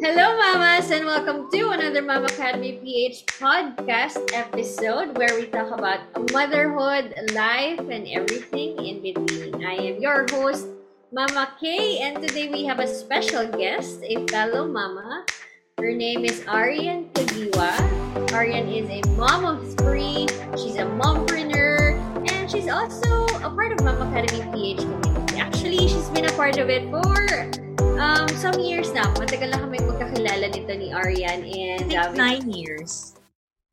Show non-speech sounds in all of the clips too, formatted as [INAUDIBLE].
Hello, mamas, and welcome to another Mama Academy PH podcast episode where we talk about motherhood, life, and everything in between. I am your host, Mama Kay, and today we have a special guest, a fellow mama. Her name is Arian Tagiwa. Arian is a mom of three. She's a mompreneur, and she's also a part of Mama Academy PH community. Actually, she's been a part of it for um, some years na. Matagal na kami magkakilala nito ni Arian. And, I think uh, nine years.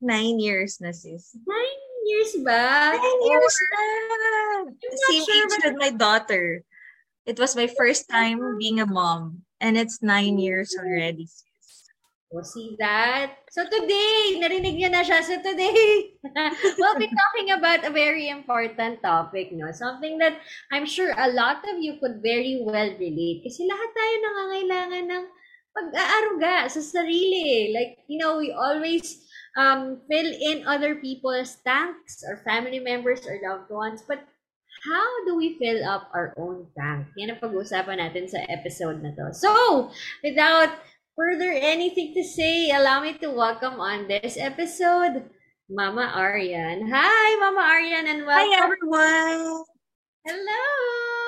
Nine years na, sis. Nine years ba? Nine years Or- na! Same sure, age with my daughter. It was my first time being a mom. And it's nine years already. Oh, see that? So today, narinig niyo na siya. So today, [LAUGHS] we'll be talking about a very important topic, no? Something that I'm sure a lot of you could very well relate. Kasi lahat tayo nangangailangan ng pag-aaruga sa sarili. Like, you know, we always um, fill in other people's tanks or family members or loved ones. But how do we fill up our own tank? Yan ang pag-uusapan natin sa episode na to. So, without further anything to say, allow me to welcome on this episode, Mama Arian. Hi, Mama Arian, and Hi, welcome. everyone! Hello!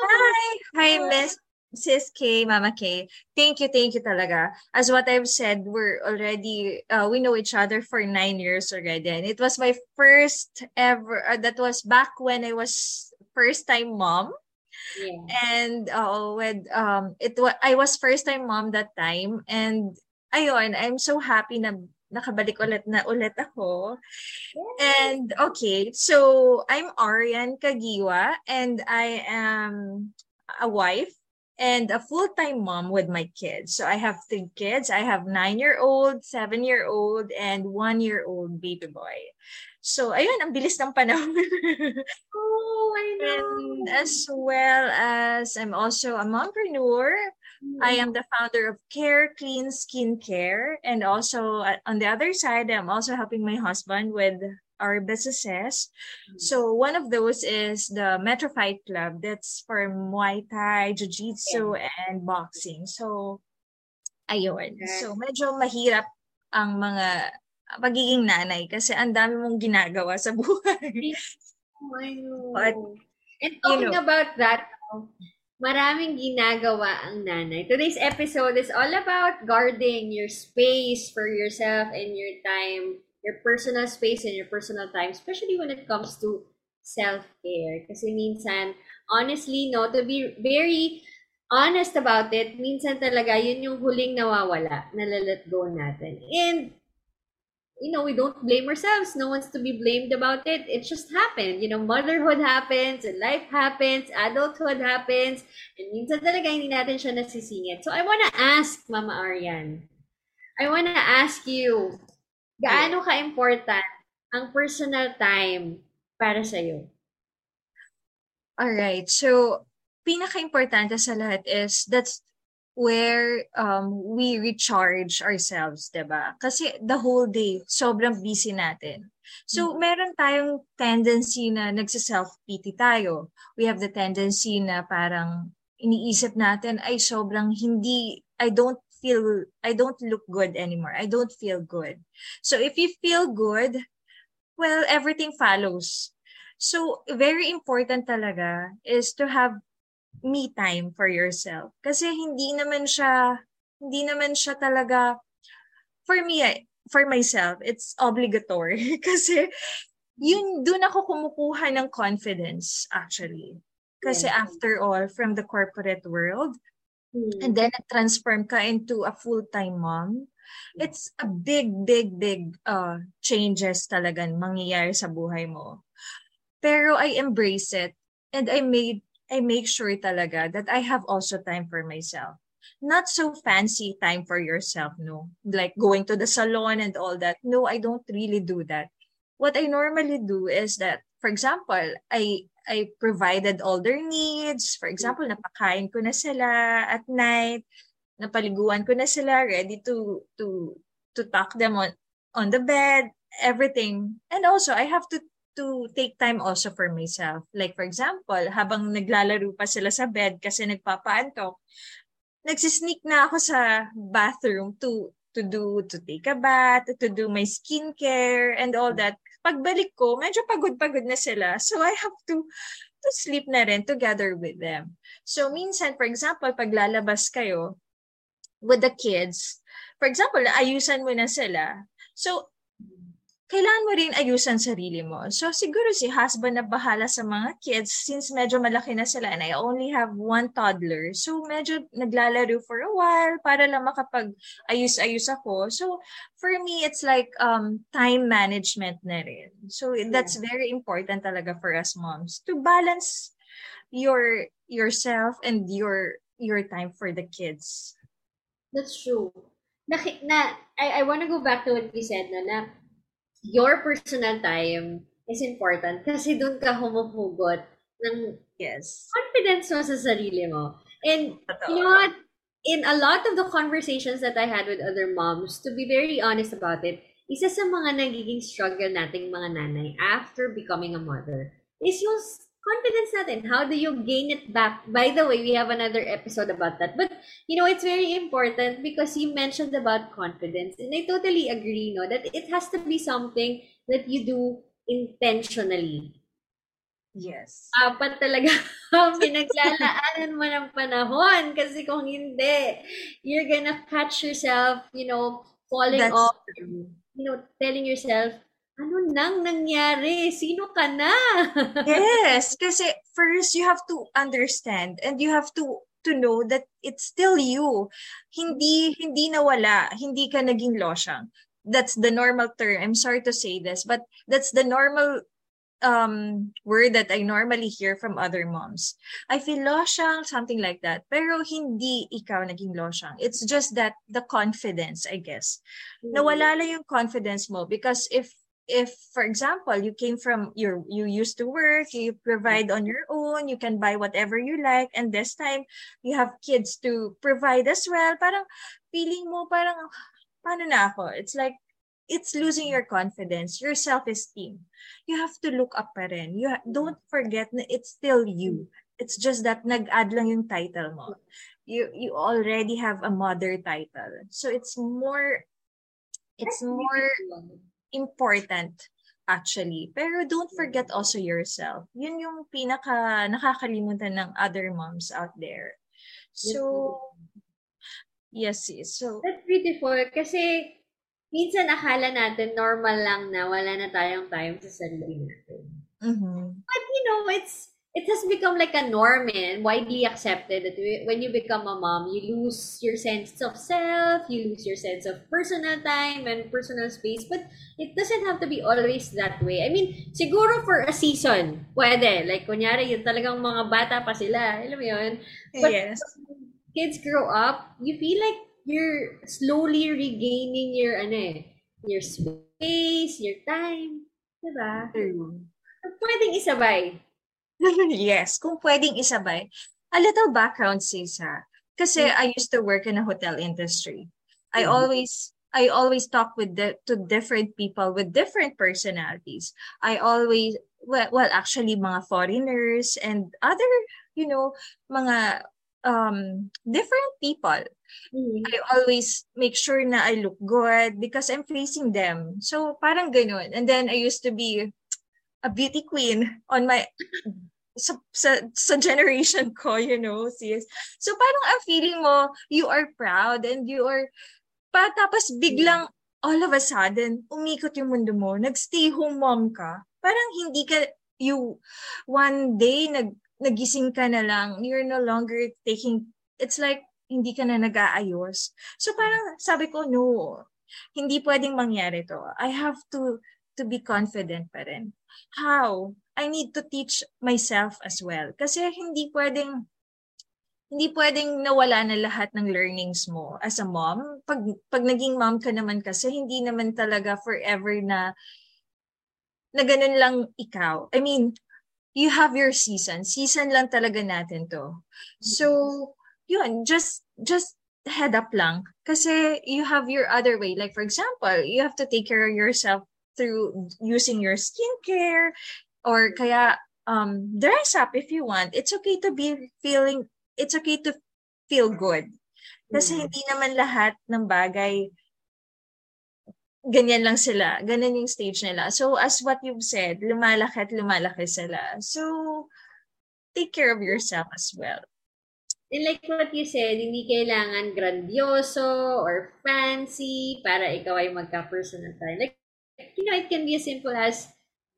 Hi! Hi, Miss Sis K, Mama K. Thank you, thank you talaga. As what I've said, we're already, uh, we know each other for nine years already. And it was my first ever, uh, that was back when I was first time mom. Yeah. And uh, with um it was I was first time mom that time and ayun I'm so happy na nakabalik ulit na ulit ako. And okay, so I'm Arian Kagiwa and I am a wife and a full-time mom with my kids. So I have three kids. I have nine-year-old, seven-year-old, and one-year-old baby boy. So ayun, ang bilis ng panahon. [LAUGHS] Oh, I know. And as well as I'm also a mompreneur, I am the founder of Care Clean Skincare. And also uh, on the other side, I'm also helping my husband with our businesses. So one of those is the Metro Fight Club. That's for Muay Thai, Jiu-Jitsu, and boxing. So, ayun. Okay. So medyo mahirap ang mga pagiging nanay kasi ang dami mong ginagawa sa buhay. Oh, I know. But, and talking know. about that, no, maraming ginagawa ang nanay. Today's episode is all about guarding your space for yourself and your time, your personal space and your personal time, especially when it comes to self-care. Kasi minsan, honestly, no, to be very honest about it, minsan talaga yun yung huling nawawala, nalalet go natin. And you know, we don't blame ourselves. No one's to be blamed about it. It just happened. You know, motherhood happens, and life happens, adulthood happens, and minsan talaga hindi natin siya nasisingit. So I wanna ask, Mama Arian, I wanna ask you, gaano ka-important ang personal time para sa'yo? Alright. So, pinaka-importante sa lahat is that's where um, we recharge ourselves, ba? Kasi the whole day, sobrang busy natin. So, meron tayong tendency na nagsa-self-pity tayo. We have the tendency na parang iniisip natin, ay sobrang hindi, I don't feel, I don't look good anymore. I don't feel good. So, if you feel good, well, everything follows. So, very important talaga is to have me time for yourself. Kasi hindi naman siya, hindi naman siya talaga, for me, eh, for myself, it's obligatory. [LAUGHS] Kasi, yun, dun ako kumukuha ng confidence, actually. Kasi Yeah. after all, from the corporate world, Hmm. and then transform ka into a full-time mom, it's a big, big, big uh, changes talagang mangyayari sa buhay mo. Pero I embrace it and I made I make sure talaga that I have also time for myself. Not so fancy time for yourself, no. Like going to the salon and all that. No, I don't really do that. What I normally do is that, for example, I I provided all their needs. For example, napakain ko na sila at night. Napaliguan ko na sila, ready to to to tuck them on on the bed, everything. And also, I have to to take time also for myself. Like for example, habang naglalaro pa sila sa bed kasi nagpapaantok, nagsisneak na ako sa bathroom to to do, to take a bath, to do my skincare and all that. Pagbalik ko, medyo pagod-pagod na sila. So I have to to sleep na rin together with them. So minsan, for example, pag lalabas kayo with the kids, for example, ayusan mo na sila. So kailangan mo rin ayusan sarili mo. So, siguro si husband na bahala sa mga kids since medyo malaki na sila and I only have one toddler. So, medyo naglalaro for a while para lang makapag-ayus-ayus ako. So, for me, it's like um, time management na rin. So, that's very important talaga for us moms to balance your yourself and your your time for the kids. That's true. Na, na I, I want to go back to what you said na, na your personal time is important kasi doon ka humuhugot ng yes. confidence mo sa sarili mo. And you know what? In a lot of the conversations that I had with other moms, to be very honest about it, isa sa mga nagiging struggle nating mga nanay after becoming a mother is yung confidence natin. How do you gain it back? By the way, we have another episode about that. But, you know, it's very important because you mentioned about confidence. And I totally agree, no, that it has to be something that you do intentionally. Yes. Apat talaga [LAUGHS] pinaglalaanan mo ng panahon kasi kung hindi, you're gonna catch yourself, you know, falling That's off, true. you know, telling yourself, ano nang nangyari? Sino ka na? [LAUGHS] yes, kasi first you have to understand and you have to to know that it's still you. Hindi hindi nawala, hindi ka naging losyang. That's the normal term. I'm sorry to say this, but that's the normal um word that I normally hear from other moms. I feel losyang, something like that. Pero hindi ikaw naging losyang. It's just that the confidence, I guess. Mm-hmm. Nawala lang yung confidence mo because if if for example you came from your you used to work you provide on your own you can buy whatever you like and this time you have kids to provide as well parang feeling mo parang paano na ako? It's like it's losing your confidence your self-esteem. You have to look up pa rin. You ha- don't forget na it's still you. It's just that nag-add lang yung title mo. You you already have a mother title. So it's more it's more important actually. Pero don't forget also yourself. Yun yung pinaka nakakalimutan ng other moms out there. So, yes, yes. So, That's beautiful kasi minsan akala natin normal lang na wala na tayong time sa sarili natin. Mm-hmm. But you know, it's it has become like a norm and widely accepted that when you become a mom, you lose your sense of self, you lose your sense of personal time and personal space. But it doesn't have to be always that way. I mean, siguro for a season, pwede. Like, kunyari, yun talagang mga bata pa sila. Alam mo yun? But yes. kids grow up, you feel like you're slowly regaining your, ano eh, your space, your time. Diba? True. Pwedeng isabay [LAUGHS] yes, kung pwedeng isabay. A little background, Cesar. Kasi mm-hmm. I used to work in a hotel industry. I mm-hmm. always I always talk with the, to different people with different personalities. I always well, well actually mga foreigners and other, you know, mga um different people. Mm-hmm. I always make sure na I look good because I'm facing them. So parang ganun. And then I used to be a beauty queen on my [LAUGHS] sa, sa, sa generation [LAUGHS] ko, you know, sis. So, parang ang feeling mo, you are proud and you are, pa, tapos biglang, all of a sudden, umikot yung mundo mo, nag-stay home mom ka, parang hindi ka, you, one day, nag, nagising ka na lang, you're no longer taking, it's like, hindi ka na nag-aayos. So, parang sabi ko, no, hindi pwedeng mangyari to. I have to, to be confident pa rin. How? I need to teach myself as well. Kasi hindi pwedeng hindi pwedeng nawala na lahat ng learnings mo as a mom. Pag, pag naging mom ka naman kasi, hindi naman talaga forever na na ganun lang ikaw. I mean, you have your season. Season lang talaga natin to. So, yun, just, just head up lang. Kasi you have your other way. Like, for example, you have to take care of yourself through using your skincare, or kaya um dress up if you want it's okay to be feeling it's okay to feel good Kasi mm. hindi naman lahat ng bagay ganyan lang sila. Ganyan yung stage nila. So, as what you've said, lumalaki at lumalaki sila. So, take care of yourself as well. And like what you said, hindi kailangan grandioso or fancy para ikaw ay magka-personal time. Like, you know, it can be as simple as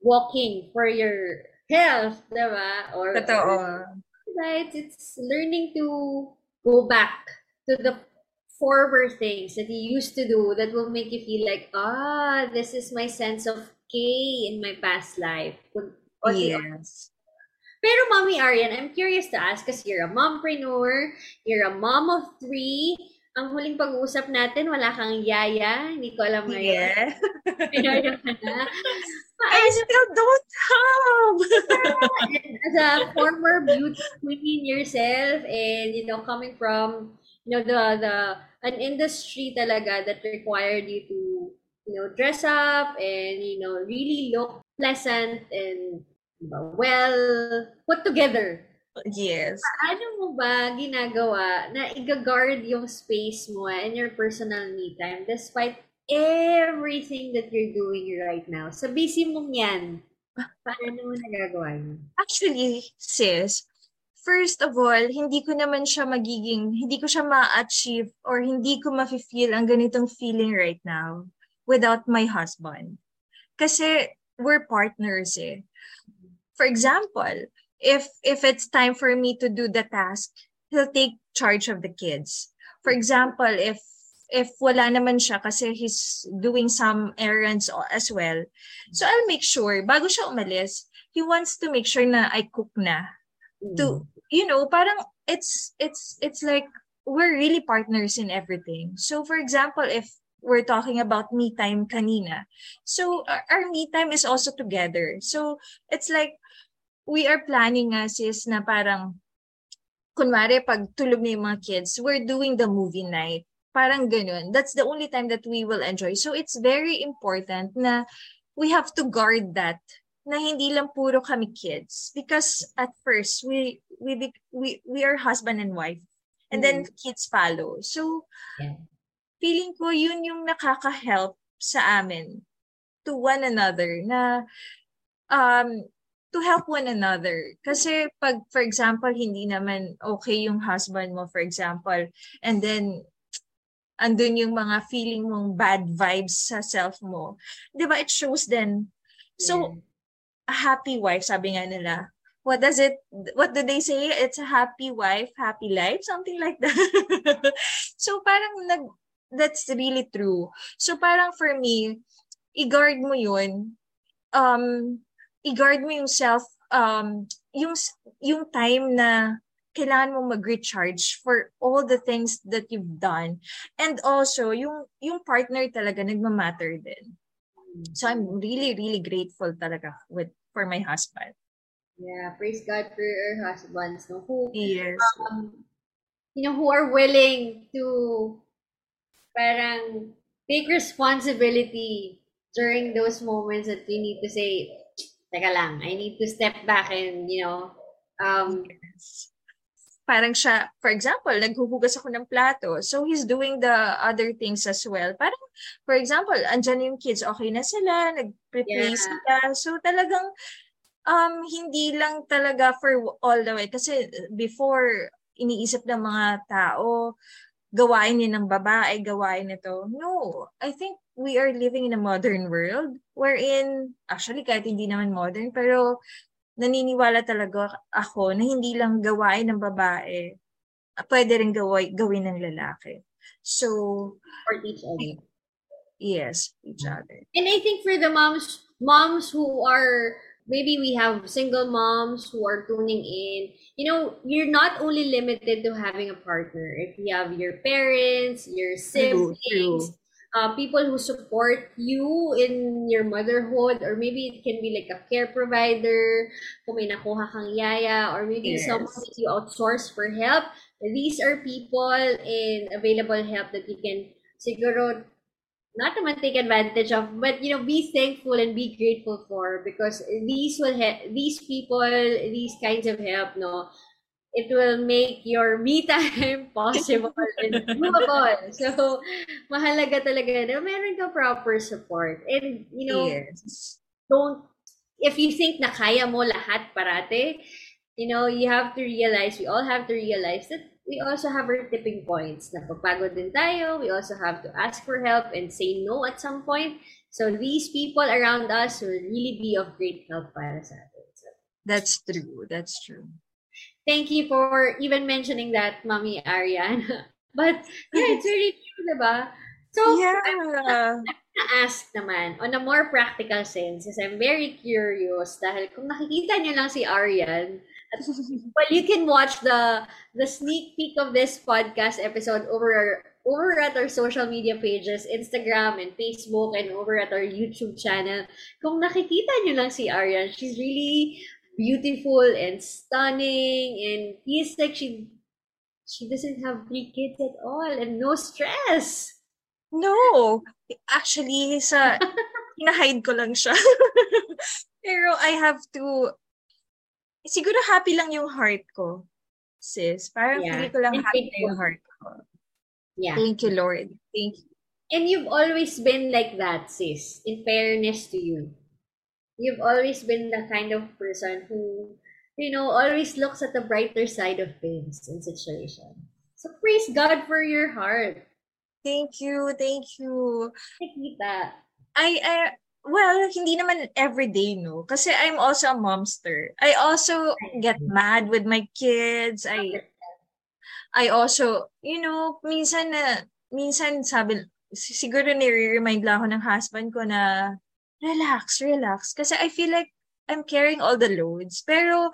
walking for your health, diba? Or, Totoo. right? It's learning to go back to the forward things that you used to do that will make you feel like, ah, this is my sense of K in my past life. Yes. Pero Mommy Arian, I'm curious to ask because you're a mompreneur, you're a mom of three. Ang huling pag-uusap natin, wala kang yaya. Hindi ko alam ngayon. Yeah. [LAUGHS] Ka na. I still don't have. [LAUGHS] As a former beauty queen yourself and, you know, coming from, you know, the, the, an industry talaga that required you to, you know, dress up and, you know, really look pleasant and well put together. Yes. Paano mo ba ginagawa na i-guard yung space mo and your personal me time despite everything that you're doing right now? Sa busy mong yan, paano mo nagagawa yun? Actually, sis, first of all, hindi ko naman siya magiging, hindi ko siya ma-achieve or hindi ko ma-feel ang ganitong feeling right now without my husband. Kasi we're partners eh for example, if if it's time for me to do the task, he'll take charge of the kids. For example, if if wala naman siya kasi he's doing some errands as well. So I'll make sure bago siya umalis, he wants to make sure na I cook na. Mm. To you know, parang it's it's it's like we're really partners in everything. So for example, if we're talking about me time kanina. So our, our me time is also together. So it's like we are planning nga sis na parang kunwari pag tulog na yung mga kids, we're doing the movie night. Parang ganun. That's the only time that we will enjoy. So it's very important na we have to guard that na hindi lang puro kami kids because at first we we we we are husband and wife and mm. then kids follow so yeah. feeling ko yun yung nakaka-help sa amin to one another na um to help one another. Kasi pag, for example, hindi naman okay yung husband mo, for example, and then andun yung mga feeling mong bad vibes sa self mo. Di ba? It shows then. So, a happy wife, sabi nga nila, what does it, what do they say? It's a happy wife, happy life, something like that. [LAUGHS] so, parang nag, that's really true. So, parang for me, i-guard mo yun, um, i-guard mo yung self, um, yung, yung time na kailangan mo mag-recharge for all the things that you've done. And also, yung, yung partner talaga nagmamatter din. So I'm really, really grateful talaga with for my husband. Yeah, praise God for your husbands no, who, yes. um, you know, who are willing to parang take responsibility during those moments that you need to say, teka lang, I need to step back and, you know, um, parang siya, for example, naghuhugas ako ng plato. So, he's doing the other things as well. Parang, for example, andyan yung kids, okay na sila, nag-prepare yeah. sila. So, talagang, um, hindi lang talaga for all the way. Kasi before, iniisip ng mga tao, gawain ni ng babae, gawain nito. No, I think we are living in a modern world wherein, actually kahit hindi naman modern, pero naniniwala talaga ako na hindi lang gawain ng babae, pwede rin gawin, gawin ng lalaki. So, for each other. Yes, each other. And I think for the moms, moms who are maybe we have single moms who are tuning in. You know, you're not only limited to having a partner. If you have your parents, your siblings, true, true uh, people who support you in your motherhood or maybe it can be like a care provider kung may nakuha kang yaya or maybe yes. someone that you outsource for help these are people in available help that you can siguro not to take advantage of but you know be thankful and be grateful for because these will help these people these kinds of help no it will make your me time [LAUGHS] possible and doable. So, mahalaga talaga na meron ka proper support. And, you know, yes. don't, if you think na kaya mo lahat parate, you know, you have to realize, we all have to realize that we also have our tipping points. Na pagpagod din tayo, we also have to ask for help and say no at some point. So, these people around us will really be of great help para sa atin. So, That's true. That's true. Thank you for even mentioning that, Mommy Arian. [LAUGHS] but yeah, it's really true, diba? So, yeah. I'm, I'm ask naman, on a more practical sense, because I'm very curious, dahil kung nakikita niyo lang si Arian, at, [LAUGHS] well, you can watch the the sneak peek of this podcast episode over over at our social media pages, Instagram and Facebook, and over at our YouTube channel. Kung nakikita niyo lang si Arian, she's really beautiful and stunning and feels like she she doesn't have three kids at all and no stress. No. Actually, sa [LAUGHS] hinahide ko lang siya. [LAUGHS] Pero I have to siguro happy lang yung heart ko. Sis, parang yeah. ko lang and happy yung heart ko. Yeah. Thank you, Lord. Thank you. And you've always been like that, sis, in fairness to you you've always been the kind of person who, you know, always looks at the brighter side of things in situations. So praise God for your heart. Thank you, thank you. Nakikita. I, I, well, hindi naman everyday, no? Kasi I'm also a momster. I also get mad with my kids. I, I also, you know, minsan na, minsan sabi, siguro nire-remind lang ako ng husband ko na relax, relax. Kasi I feel like I'm carrying all the loads. Pero,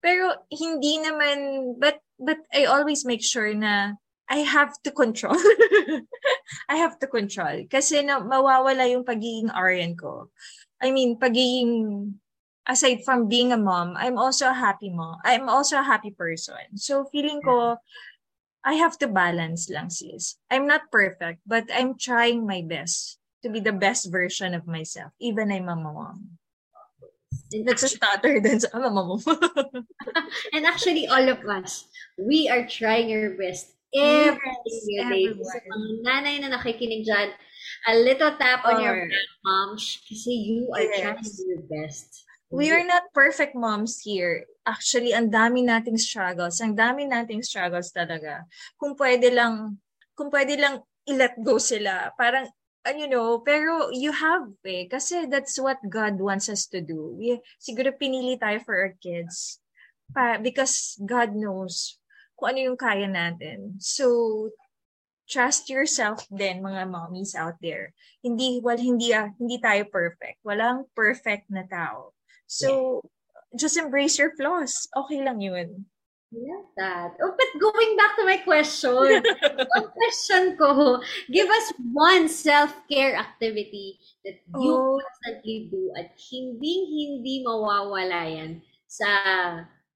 pero hindi naman, but, but I always make sure na I have to control. [LAUGHS] I have to control. Kasi na, mawawala yung pagiging RN ko. I mean, pagiging, aside from being a mom, I'm also a happy mom. I'm also a happy person. So, feeling ko, I have to balance lang, sis. I'm not perfect, but I'm trying my best to be the best version of myself, even I'm a mom. Nagsastutter din sa mama mo. and actually, all of us, we are trying our best every yes, day. So, nanay na nakikinig dyan, a little tap on your back, mom, kasi you are yes. trying your best. We are not perfect moms here. Actually, ang dami nating struggles. Ang dami nating struggles talaga. Kung pwede lang, kung pwede lang i-let go sila. Parang uh, you know, pero you have eh. Kasi that's what God wants us to do. We, siguro pinili tayo for our kids. Pa, because God knows kung ano yung kaya natin. So, trust yourself din mga mommies out there. Hindi well hindi uh, hindi tayo perfect. Walang perfect na tao. So yeah. just embrace your flaws. Okay lang 'yun. Love that. Oh, but going back to my question, [LAUGHS] one question ko, give us one self-care activity that you oh. constantly do at hindi hindi mawawala yan sa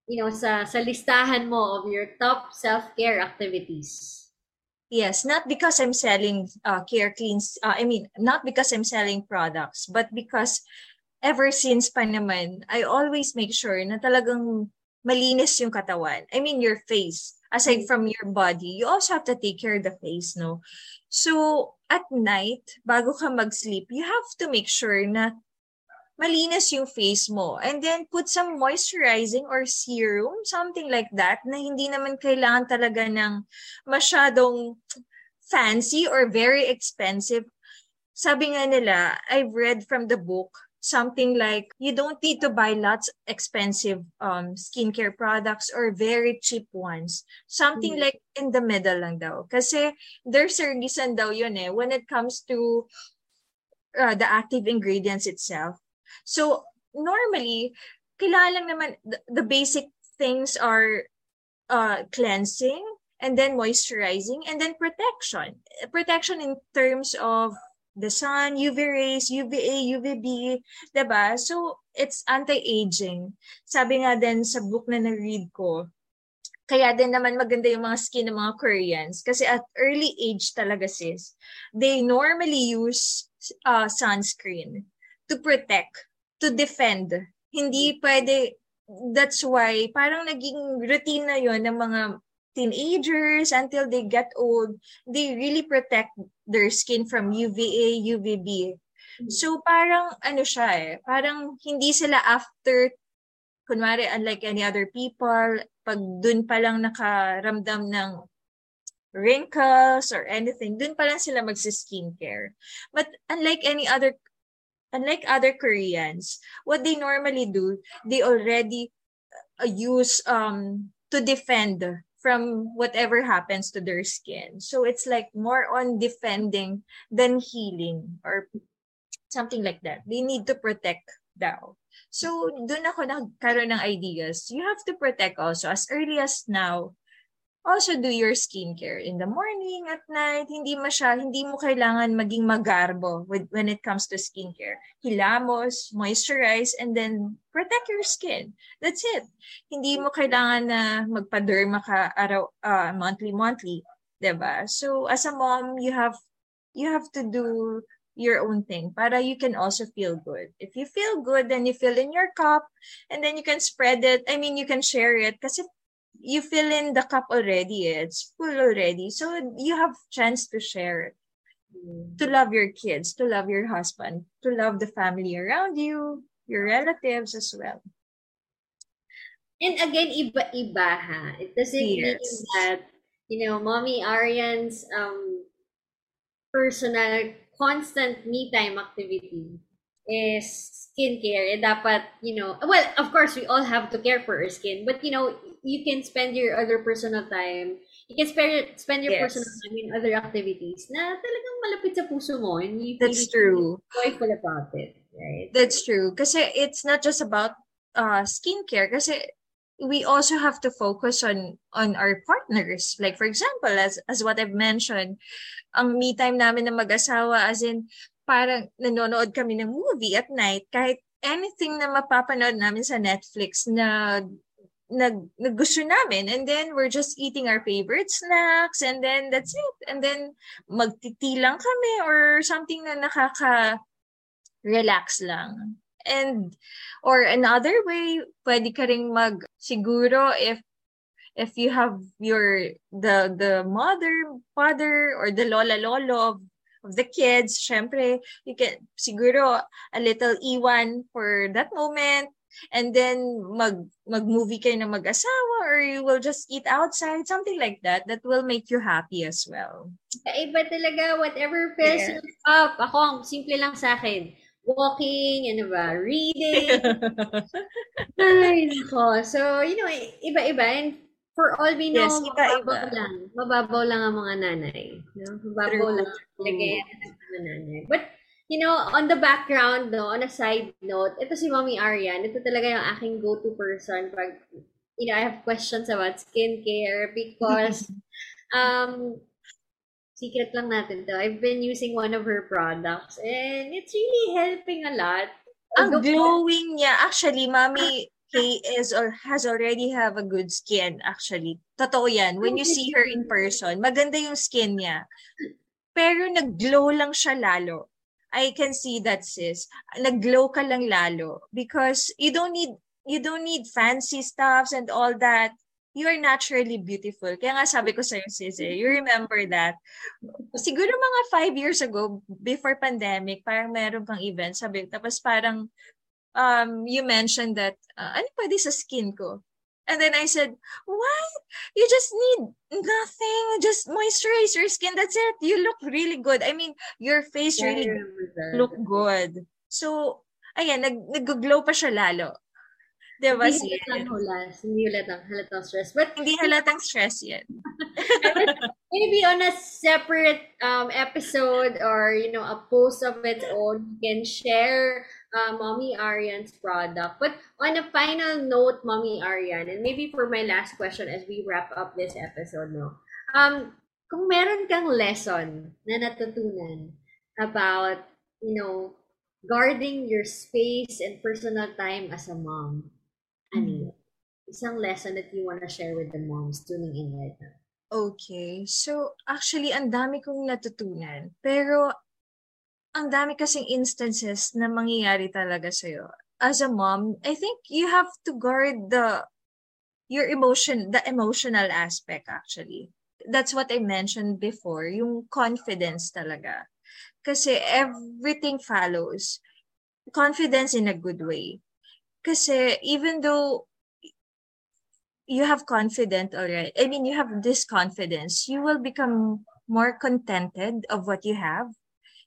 you know sa sa listahan mo of your top self-care activities. Yes, not because I'm selling uh, care cleans. Uh, I mean, not because I'm selling products, but because ever since pa naman, I always make sure na talagang malinis yung katawan. I mean, your face. Aside from your body, you also have to take care of the face, no? So, at night, bago ka mag-sleep, you have to make sure na malinis yung face mo. And then, put some moisturizing or serum, something like that, na hindi naman kailangan talaga ng masyadong fancy or very expensive. Sabi nga nila, I've read from the book, something like you don't need to buy lots expensive um skincare products or very cheap ones. Something mm. like in the middle lang daw. Kasi there's a reason daw yun eh when it comes to uh, the active ingredients itself. So normally, kailangan lang naman the, the basic things are uh, cleansing and then moisturizing and then protection. Protection in terms of the sun, UV rays, UVA, UVB, 'di ba? So, it's anti-aging. Sabi nga din sa book na na-read ko, kaya din naman maganda yung mga skin ng mga Koreans kasi at early age talaga sis, they normally use uh, sunscreen to protect, to defend. Hindi pwede that's why parang naging routine na yon ng mga teenagers until they get old, they really protect their skin from UVA, UVB. Mm-hmm. So parang ano siya eh, parang hindi sila after kunwari unlike any other people, pag dun pa lang nakaramdam ng wrinkles or anything, dun pa lang sila magsi-skincare. But unlike any other unlike other Koreans, what they normally do, they already uh, use um to defend from whatever happens to their skin. So it's like more on defending than healing or something like that. They need to protect daw. So, doon ako nagkaroon ng ideas. You have to protect also as early as now. Also do your skincare in the morning, at night. Hindi masya, hindi mo kailangan maging magarbo with, when it comes to skincare. Hilamos, moisturize, and then protect your skin. That's it. Hindi mo kailangan na magpa-derma ka araw, uh, monthly, monthly. Diba? So, as a mom, you have you have to do your own thing para you can also feel good. If you feel good, then you fill in your cup and then you can spread it. I mean, you can share it kasi you fill in the cup already. It's full already. So you have chance to share it. To love your kids, to love your husband, to love the family around you, your relatives as well. And again, iba-iba ha. It doesn't yes. mean that, you know, Mommy Arian's um, personal constant me time activity is skincare. Eh, dapat, you know, well, of course, we all have to care for our skin, but, you know, you can spend your other personal time, you can spend, spend your yes. personal time in other activities na talagang malapit sa puso mo and you That's true. joyful about it, right? That's true. Kasi it's not just about uh, skincare. Kasi we also have to focus on on our partners. Like for example, as as what I've mentioned, ang me time namin ng mag-asawa as in parang nanonood kami ng movie at night kahit anything na mapapanood namin sa Netflix na nag, nag gusto namin and then we're just eating our favorite snacks and then that's it. And then magtiti lang kami or something na nakaka relax lang. And or another way pwede ka ring mag siguro if if you have your the the mother father or the lola lolo of, of the kids syempre you can siguro a little iwan for that moment and then mag mag-movie kayo na mag-asawa or you will just eat outside something like that that will make you happy as well iba talaga whatever fills yeah. up ako simple lang sa akin walking, ano ba, reading. [LAUGHS] Ay, nako. So, you know, iba-iba. And for all we know, yes, iba, mababaw iba. lang. Mababaw lang ang mga nanay. No? Mababaw True. lang ang mga nanay. But, you know, on the background, no, on a side note, ito si Mommy Arian. Ito talaga yung aking go-to person pag, you know, I have questions about skincare because, [LAUGHS] um, secret lang natin to. I've been using one of her products and it's really helping a lot. Ang glowing niya. Actually, Mami Kay is or has already have a good skin actually. Totoo yan. When you see her in person, maganda yung skin niya. Pero nag-glow lang siya lalo. I can see that sis. Nag-glow ka lang lalo because you don't need you don't need fancy stuffs and all that you are naturally beautiful. Kaya nga sabi ko sa'yo, sis, eh, you remember that. Siguro mga five years ago, before pandemic, parang meron kang event, sabi, tapos parang um, you mentioned that, uh, ano pwede sa skin ko? And then I said, what? You just need nothing. Just moisturize your skin. That's it. You look really good. I mean, your face really look good. So, ayan, nag, nag-glow pa siya lalo. Diba? Hindi halatang hulas. Hindi halatang, halatang stress. But, hindi halatang stress yet. [LAUGHS] maybe on a separate um, episode or, you know, a post of its own, you can share uh, Mommy Arian's product. But on a final note, Mommy Arian, and maybe for my last question as we wrap up this episode, no? Um, kung meron kang lesson na natutunan about, you know, guarding your space and personal time as a mom, ano mm. yun? Isang lesson that you want to share with the moms tuning in right now. Okay. So, actually, ang dami kong natutunan. Pero, ang dami kasing instances na mangyayari talaga sa'yo. as a mom, I think you have to guard the your emotion, the emotional aspect actually. That's what I mentioned before, yung confidence talaga. Kasi everything follows. Confidence in a good way. Kasi even though you have confident already, I mean, you have this confidence, you will become more contented of what you have.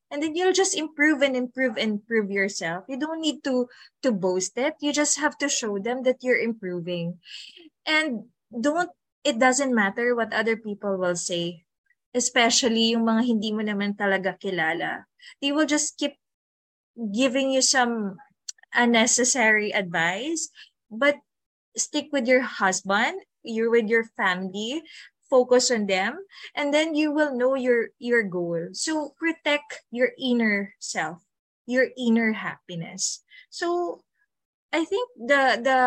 And then you'll just improve and improve and improve yourself. You don't need to to boast it. You just have to show them that you're improving. And don't it doesn't matter what other people will say especially yung mga hindi mo naman talaga kilala. They will just keep giving you some unnecessary advice but stick with your husband you're with your family focus on them and then you will know your your goal. So protect your inner self your inner happiness. So i think the the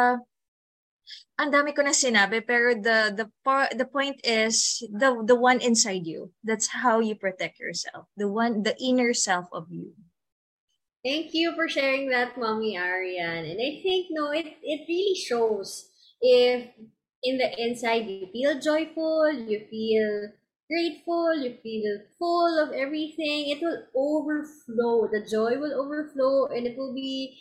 ang dami ko na sinabi pero the the the point is the the one inside you. That's how you protect yourself. The one the inner self of you Thank you for sharing that, Mommy Arian. And I think, no, it, it really shows if in the inside you feel joyful, you feel grateful, you feel full of everything, it will overflow. The joy will overflow and it will be,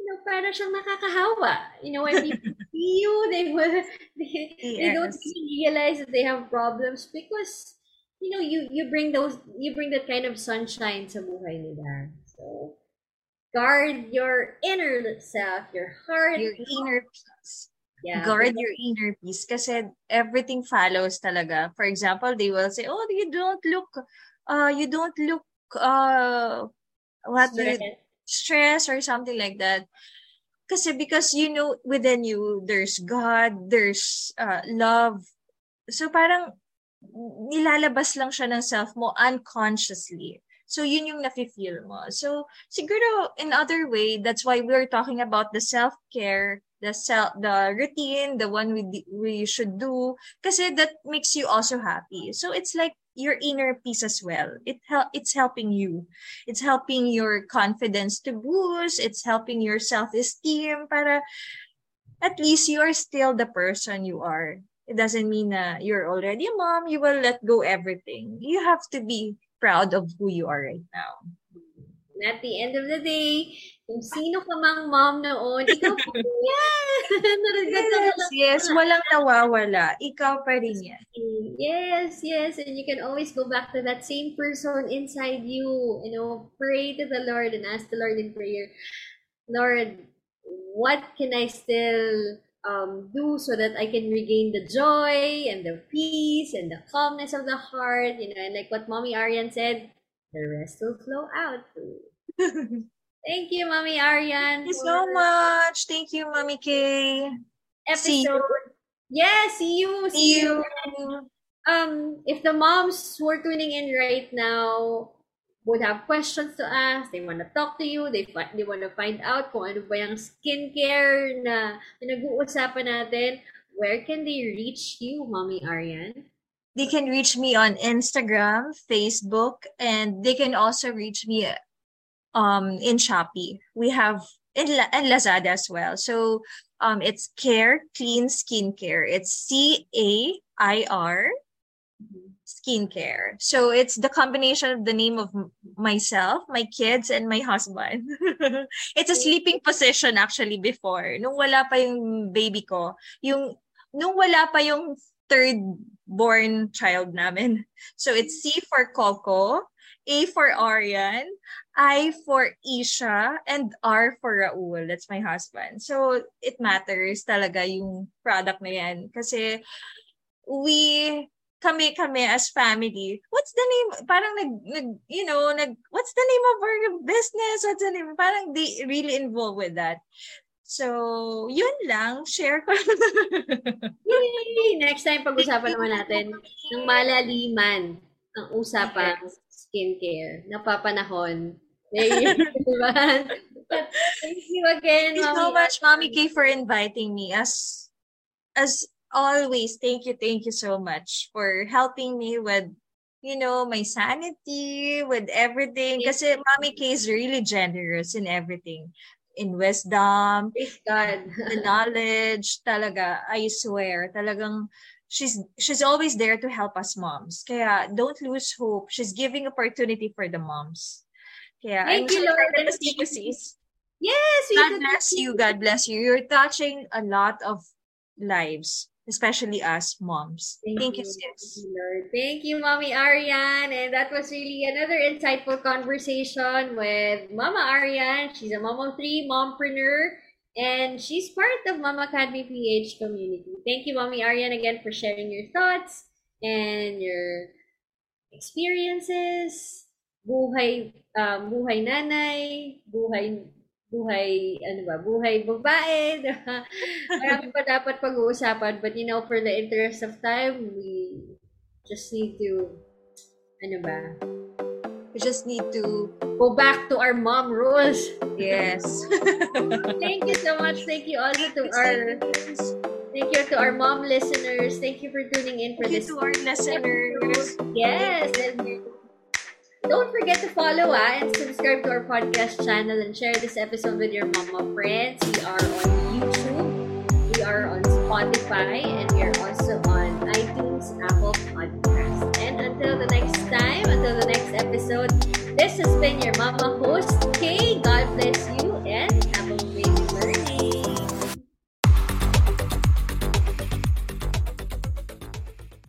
you know, para siyang nakakahawa. You know, when people [LAUGHS] see you, they will, [LAUGHS] they, yes. they don't even realize that they have problems because, you know, you, you bring those, you bring that kind of sunshine sa buhay nila. Guard your inner self, your heart. Your inner peace yeah. guard your inner peace kasi everything follows talaga. For example, they will say, "Oh, you don't look uh you don't look uh what stress, you, stress or something like that." Kasi because you know within you there's God, there's uh, love. So parang nilalabas lang siya ng self mo unconsciously. So yun yung nafe-feel mo. So siguro in other way, that's why we're talking about the self-care the self the routine the one we we should do kasi that makes you also happy. So it's like your inner peace as well. It help it's helping you. It's helping your confidence to boost. It's helping your self-esteem para at least you're still the person you are. It doesn't mean that you're already a mom. You will let go everything. You have to be proud of who you are right now at the end of the day kung sino ka mang mom noon, ikaw pa rin yan. [LAUGHS] yes, yes, walang nawawala. Ikaw pa rin yan. Yes, yes. And you can always go back to that same person inside you. You know, pray to the Lord and ask the Lord in prayer, Lord, what can I still um, do so that I can regain the joy and the peace and the calmness of the heart? You know, and like what Mommy Arian said, the rest will flow out. [LAUGHS] Thank you, Mommy Arian. Thank you so much. Thank you, Mommy Kay. Episode. See you. Yeah, see you. See, see you. you. Um, if the moms were tuning in right now would have questions to ask, they want to talk to you, they they want to find out kung ano ba yung skincare na pinag-uusapan natin, where can they reach you, Mommy Arian? They can reach me on Instagram, Facebook, and they can also reach me um, in Shopee. We have in, La- in Lazada as well. So um, it's Care Clean Skincare. It's C A I R skincare. So it's the combination of the name of myself, my kids, and my husband. [LAUGHS] it's a sleeping position actually before. Nung wala pa yung baby ko, yung nung wala pa yung third born child namin. [LAUGHS] So it's C for Coco, A for Arian, I for Isha, and R for Raul. That's my husband. So, it matters talaga yung product na yan. Kasi, we, kami, kami as family, what's the name, parang nag, nag, you know, nag, what's the name of our business? What's the name? Parang they really involved with that. So, yun lang. Share ko. [LAUGHS] Yay! Next time, pag-usapan naman natin ng malaliman ang usapan yes. skincare. Napapanahon. [LAUGHS] Thank you again, Thank you so much, Mommy K, for inviting me. As as always, thank you, thank you so much for helping me with, you know, my sanity, with everything. Kasi Mommy K is really generous in everything. in wisdom, Praise God. the knowledge, talaga, I swear, talagang she's she's always there to help us moms. Kaya don't lose hope. She's giving opportunity for the moms. Kaya Thank I'm you, so Lord. to see you. you, sis. Yes, God bless you. God bless you. You're touching a lot of lives, especially us moms. Thank, you, Thank sis. you, Lord. Thank you, Mommy Ariane. And that was really another insightful conversation with Mama Ariane. She's a mom of three, mompreneur, and she's part of Mama Academy PH community. Thank you, Mommy Ariane, again for sharing your thoughts and your experiences, buhay, um, buhay nanay, buhay buhay, ano ba, buhay babae? [LAUGHS] Marami pa dapat pag-uusapan, but you know, for the interest of time, we just need to, ano ba, We just need to, go back to our mom rules. yes. [LAUGHS] Thank you so much. Thank you also to our, thank you to our mom listeners. Thank you for tuning in for Thank you this to our listeners. Yes, don't forget to follow ah, and subscribe to our podcast channel and share this episode with your mama friends. We are on YouTube, we are on Spotify, and we are also on iTunes, Apple Podcasts. And until the next time, until the next episode, this has been your mama host,